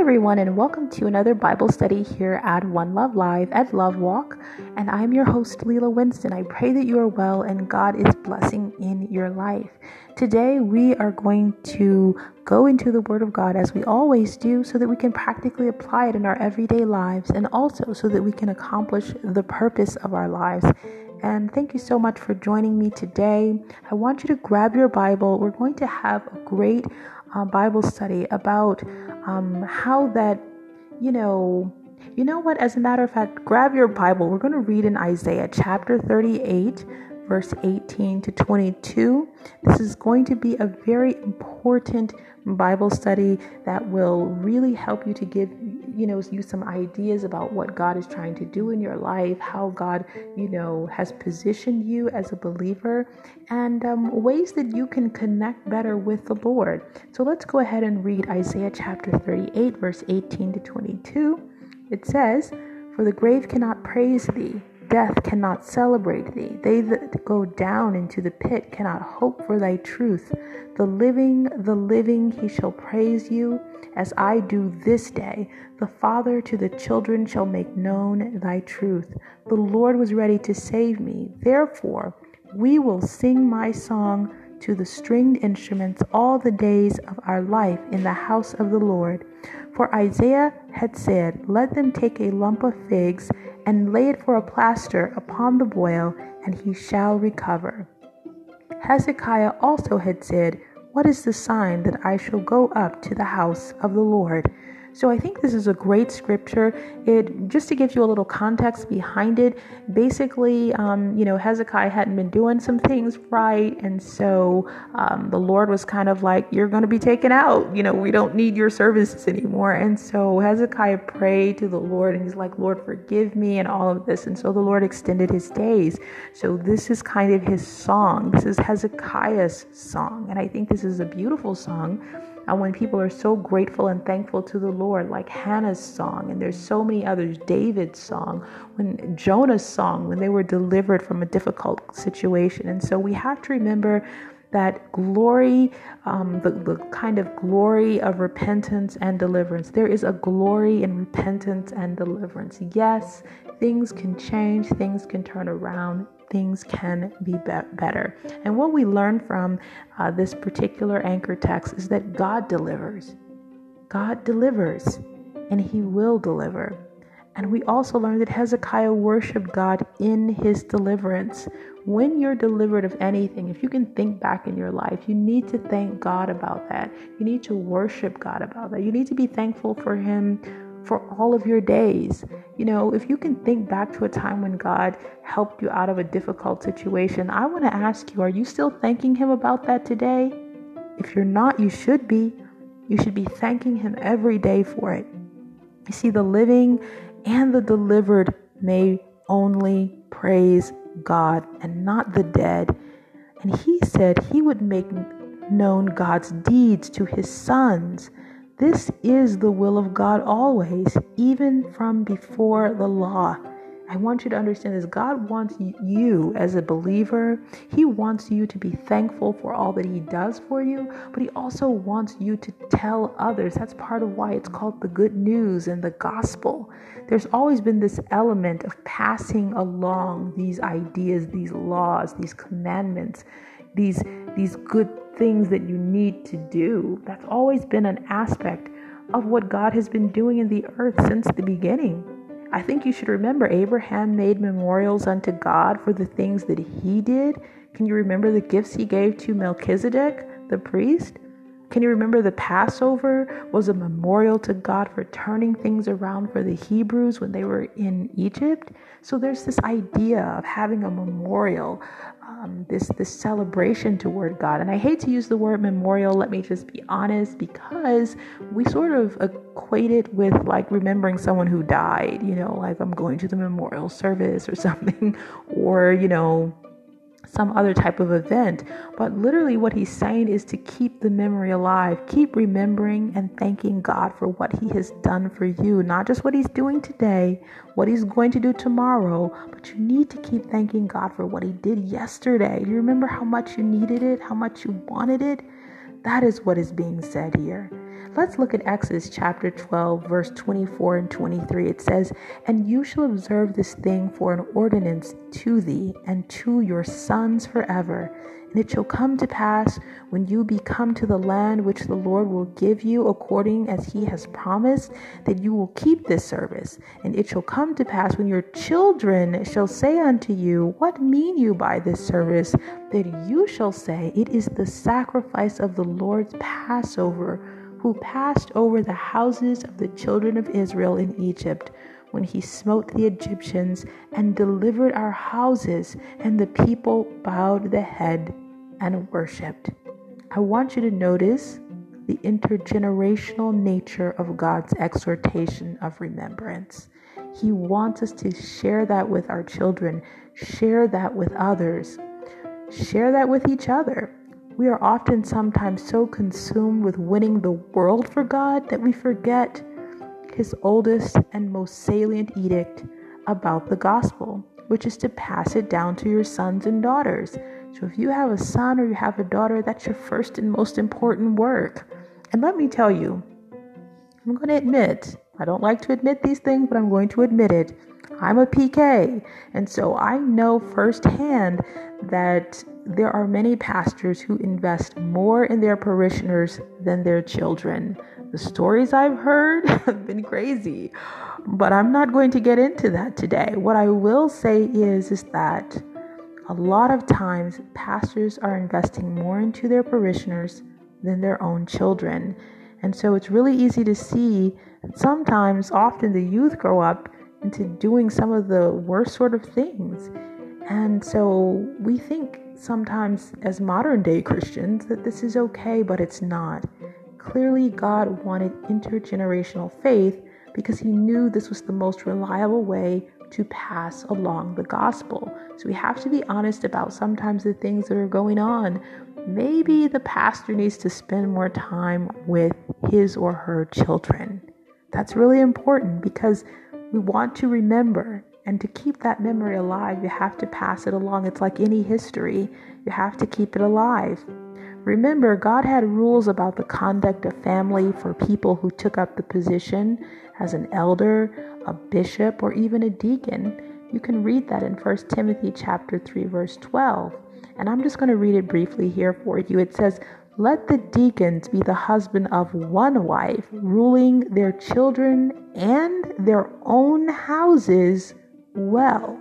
everyone, and welcome to another Bible study here at One Love Live at Love Walk. And I'm your host, Lela Winston. I pray that you are well and God is blessing in your life. Today, we are going to go into the Word of God as we always do so that we can practically apply it in our everyday lives and also so that we can accomplish the purpose of our lives. And thank you so much for joining me today. I want you to grab your Bible. We're going to have a great uh, Bible study about um, how that, you know, you know what? As a matter of fact, grab your Bible. We're going to read in Isaiah chapter 38, verse 18 to 22. This is going to be a very important Bible study that will really help you to give you know you some ideas about what God is trying to do in your life, how God you know has positioned you as a believer, and um, ways that you can connect better with the Lord. So let's go ahead and read Isaiah chapter 38, verse 18 to 22. It says, "For the grave cannot praise thee." Death cannot celebrate thee. They that go down into the pit cannot hope for thy truth. The living, the living, he shall praise you, as I do this day. The Father to the children shall make known thy truth. The Lord was ready to save me. Therefore, we will sing my song to the stringed instruments all the days of our life in the house of the Lord. For Isaiah had said, Let them take a lump of figs and lay it for a plaster upon the boil, and he shall recover. Hezekiah also had said, What is the sign that I shall go up to the house of the Lord? So I think this is a great scripture. It just to give you a little context behind it. Basically, um, you know, Hezekiah hadn't been doing some things right, and so um, the Lord was kind of like, "You're going to be taken out. You know, we don't need your services anymore." And so Hezekiah prayed to the Lord, and he's like, "Lord, forgive me," and all of this. And so the Lord extended his days. So this is kind of his song. This is Hezekiah's song, and I think this is a beautiful song and when people are so grateful and thankful to the Lord, like Hannah's song, and there's so many others, David's song, when Jonah's song, when they were delivered from a difficult situation. And so we have to remember that glory, um, the, the kind of glory of repentance and deliverance. There is a glory in repentance and deliverance. Yes, things can change, things can turn around, things can be, be- better. And what we learn from uh, this particular anchor text is that God delivers. God delivers, and He will deliver. And we also learn that Hezekiah worshiped God in his deliverance. When you're delivered of anything, if you can think back in your life, you need to thank God about that. You need to worship God about that. You need to be thankful for Him for all of your days. You know, if you can think back to a time when God helped you out of a difficult situation, I want to ask you are you still thanking Him about that today? If you're not, you should be. You should be thanking Him every day for it. You see, the living and the delivered may only praise God and not the dead. And He said He would make known God's deeds to His sons. This is the will of God always, even from before the law. I want you to understand this. God wants you as a believer, He wants you to be thankful for all that He does for you, but He also wants you to tell others. That's part of why it's called the good news and the gospel. There's always been this element of passing along these ideas, these laws, these commandments, these, these good things that you need to do. That's always been an aspect of what God has been doing in the earth since the beginning. I think you should remember Abraham made memorials unto God for the things that he did. Can you remember the gifts he gave to Melchizedek, the priest? Can you remember the Passover was a memorial to God for turning things around for the Hebrews when they were in Egypt? So there's this idea of having a memorial, um, this this celebration toward God. And I hate to use the word memorial. Let me just be honest, because we sort of equate it with like remembering someone who died. You know, like I'm going to the memorial service or something, or you know some other type of event. But literally, what he's saying is to keep the memory alive, keep remembering and thanking God for what he has done for you, not just what he's doing today, what he's going to do tomorrow, but you need to keep thanking God for what he did yesterday. Do you remember how much you needed it, how much you wanted it? That is what is being said here. Let's look at Exodus chapter 12, verse 24 and 23. It says, And you shall observe this thing for an ordinance to thee and to your sons forever and it shall come to pass when you be come to the land which the Lord will give you according as he has promised, that you will keep this service. And it shall come to pass when your children shall say unto you, What mean you by this service? That you shall say, It is the sacrifice of the Lord's Passover, who passed over the houses of the children of Israel in Egypt when he smote the Egyptians and delivered our houses, and the people bowed the head and worshiped. I want you to notice the intergenerational nature of God's exhortation of remembrance. He wants us to share that with our children, share that with others, share that with each other. We are often sometimes so consumed with winning the world for God that we forget his oldest and most salient edict about the gospel, which is to pass it down to your sons and daughters. So if you have a son or you have a daughter, that's your first and most important work. And let me tell you, I'm going to admit, I don't like to admit these things, but I'm going to admit it. I'm a PK. And so I know firsthand that there are many pastors who invest more in their parishioners than their children. The stories I've heard have been crazy, but I'm not going to get into that today. What I will say is is that a lot of times pastors are investing more into their parishioners than their own children. And so it's really easy to see that sometimes often the youth grow up into doing some of the worst sort of things. And so we think sometimes as modern day Christians that this is okay, but it's not. Clearly, God wanted intergenerational faith because He knew this was the most reliable way to pass along the gospel. So we have to be honest about sometimes the things that are going on. Maybe the pastor needs to spend more time with his or her children. That's really important because we want to remember and to keep that memory alive, you have to pass it along. It's like any history, you have to keep it alive. Remember, God had rules about the conduct of family for people who took up the position as an elder, a bishop, or even a deacon. You can read that in 1 Timothy chapter 3 verse 12. And I'm just going to read it briefly here for you. It says, "Let the deacons be the husband of one wife, ruling their children and their own houses well.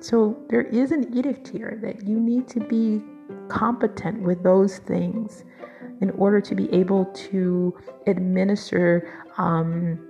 So there is an edict here that you need to be competent with those things in order to be able to administer um,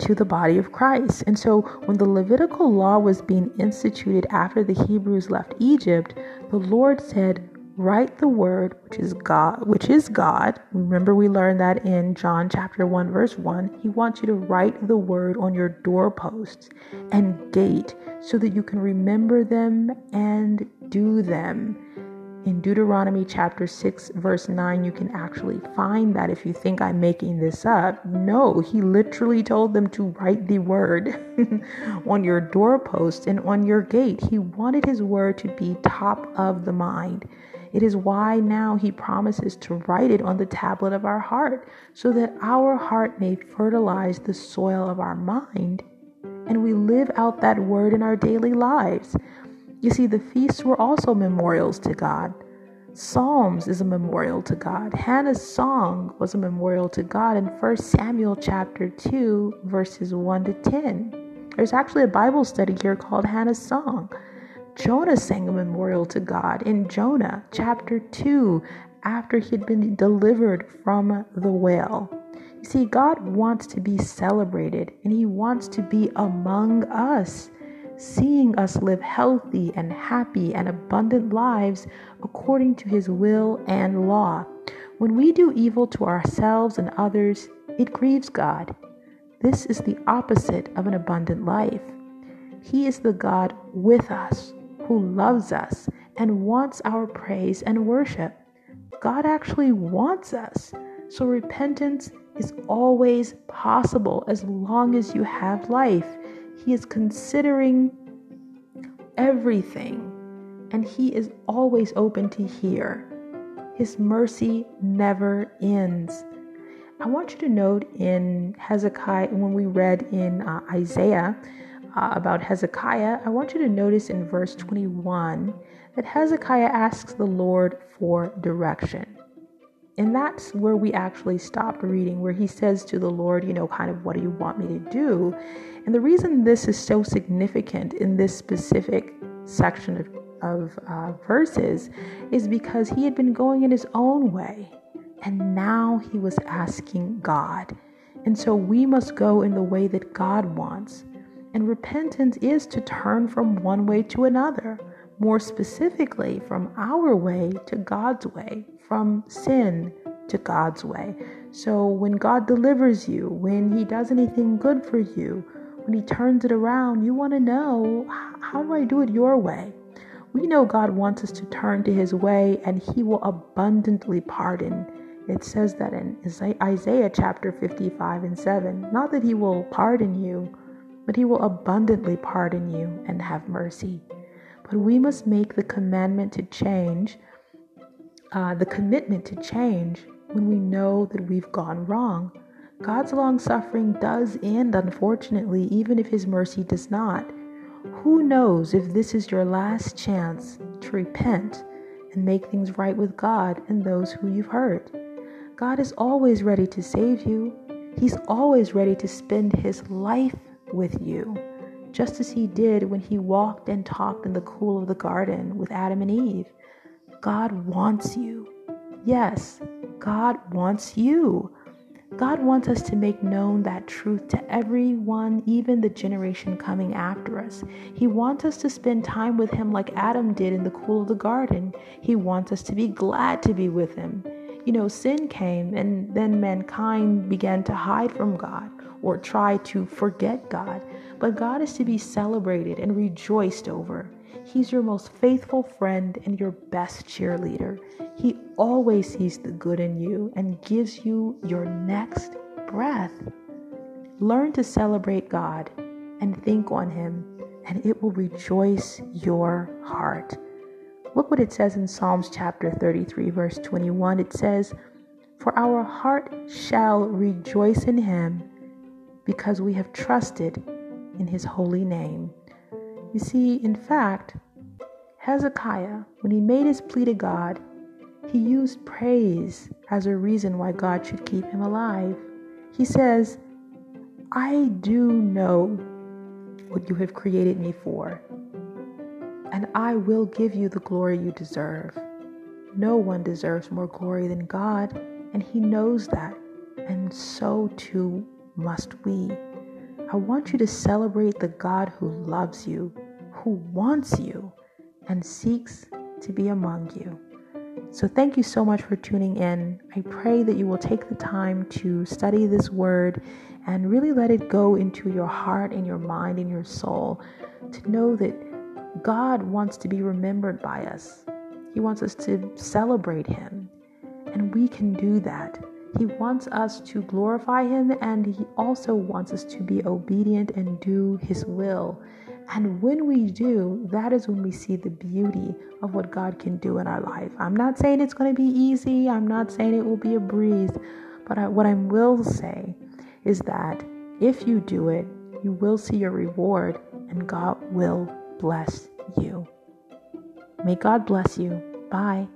to the body of Christ. And so when the Levitical law was being instituted after the Hebrews left Egypt, the Lord said, write the word which is God, which is God. Remember we learned that in John chapter 1 verse 1. He wants you to write the word on your doorposts and gate so that you can remember them and do them. In Deuteronomy chapter 6 verse 9 you can actually find that if you think I'm making this up. No, he literally told them to write the word on your doorpost and on your gate. He wanted his word to be top of the mind. It is why now he promises to write it on the tablet of our heart, so that our heart may fertilize the soil of our mind and we live out that word in our daily lives. You see, the feasts were also memorials to God. Psalms is a memorial to God. Hannah's song was a memorial to God in 1 Samuel chapter 2 verses 1 to 10. There's actually a Bible study here called Hannah's Song. Jonah sang a memorial to God in Jonah chapter 2 after he had been delivered from the whale. You see, God wants to be celebrated and He wants to be among us, seeing us live healthy and happy and abundant lives according to His will and law. When we do evil to ourselves and others, it grieves God. This is the opposite of an abundant life. He is the God with us who loves us and wants our praise and worship. God actually wants us. So repentance is always possible as long as you have life. He is considering everything and He is always open to hear. His mercy never ends. I want you to note in Hezekiah, when we read in uh, Isaiah uh, about Hezekiah, I want you to notice in verse 21 that Hezekiah asks the Lord for direction. And that's where we actually stopped reading, where he says to the Lord, you know, kind of, what do you want me to do? And the reason this is so significant in this specific section of, of uh, verses is because he had been going in his own way, and now he was asking God. And so we must go in the way that God wants. And repentance is to turn from one way to another more specifically from our way to God's way, from sin to God's way. So when God delivers you, when He does anything good for you, when He turns it around, you want to know how do I do it your way? We know God wants us to turn to His way and He will abundantly pardon. It says that in Isaiah chapter 55 and 7. Not that He will pardon you, but He will abundantly pardon you and have mercy. But we must make the commandment to change, uh, the commitment to change when we know that we've gone wrong. God's long suffering does end, unfortunately, even if His mercy does not. Who knows if this is your last chance to repent and make things right with God and those who you've hurt? God is always ready to save you. He's always ready to spend His life with you just as he did when he walked and talked in the cool of the garden with Adam and Eve. God wants you. Yes, God wants you. God wants us to make known that truth to everyone, even the generation coming after us. He wants us to spend time with Him like Adam did in the cool of the garden. He wants us to be glad to be with Him. You know, sin came, and then mankind began to hide from God or try to forget God. But God is to be celebrated and rejoiced over. He's your most faithful friend and your best cheerleader. He always sees the good in you and gives you your next breath. Learn to celebrate God and think on Him, and it will rejoice your heart. Look what it says in Psalms chapter 33, verse 21. It says, For our heart shall rejoice in Him because we have trusted in his holy name. You see, in fact, Hezekiah, when he made his plea to God, he used praise as a reason why God should keep him alive. He says, I do know what you have created me for, and I will give you the glory you deserve. No one deserves more glory than God, and He knows that, and so too must we. I want you to celebrate the God who loves you, who wants you, and seeks to be among you. So, thank you so much for tuning in. I pray that you will take the time to study this word and really let it go into your heart and your mind and your soul to know that God wants to be remembered by us. He wants us to celebrate Him, and we can do that he wants us to glorify Him and He also wants us to be obedient and do His will. And when we do, that is when we see the beauty of what God can do in our life. I'm not saying it's going to be easy, I'm not saying it will be a breeze, but I, what I will say is that if you do it, you will see your reward and God will bless you. May God bless you. Bye.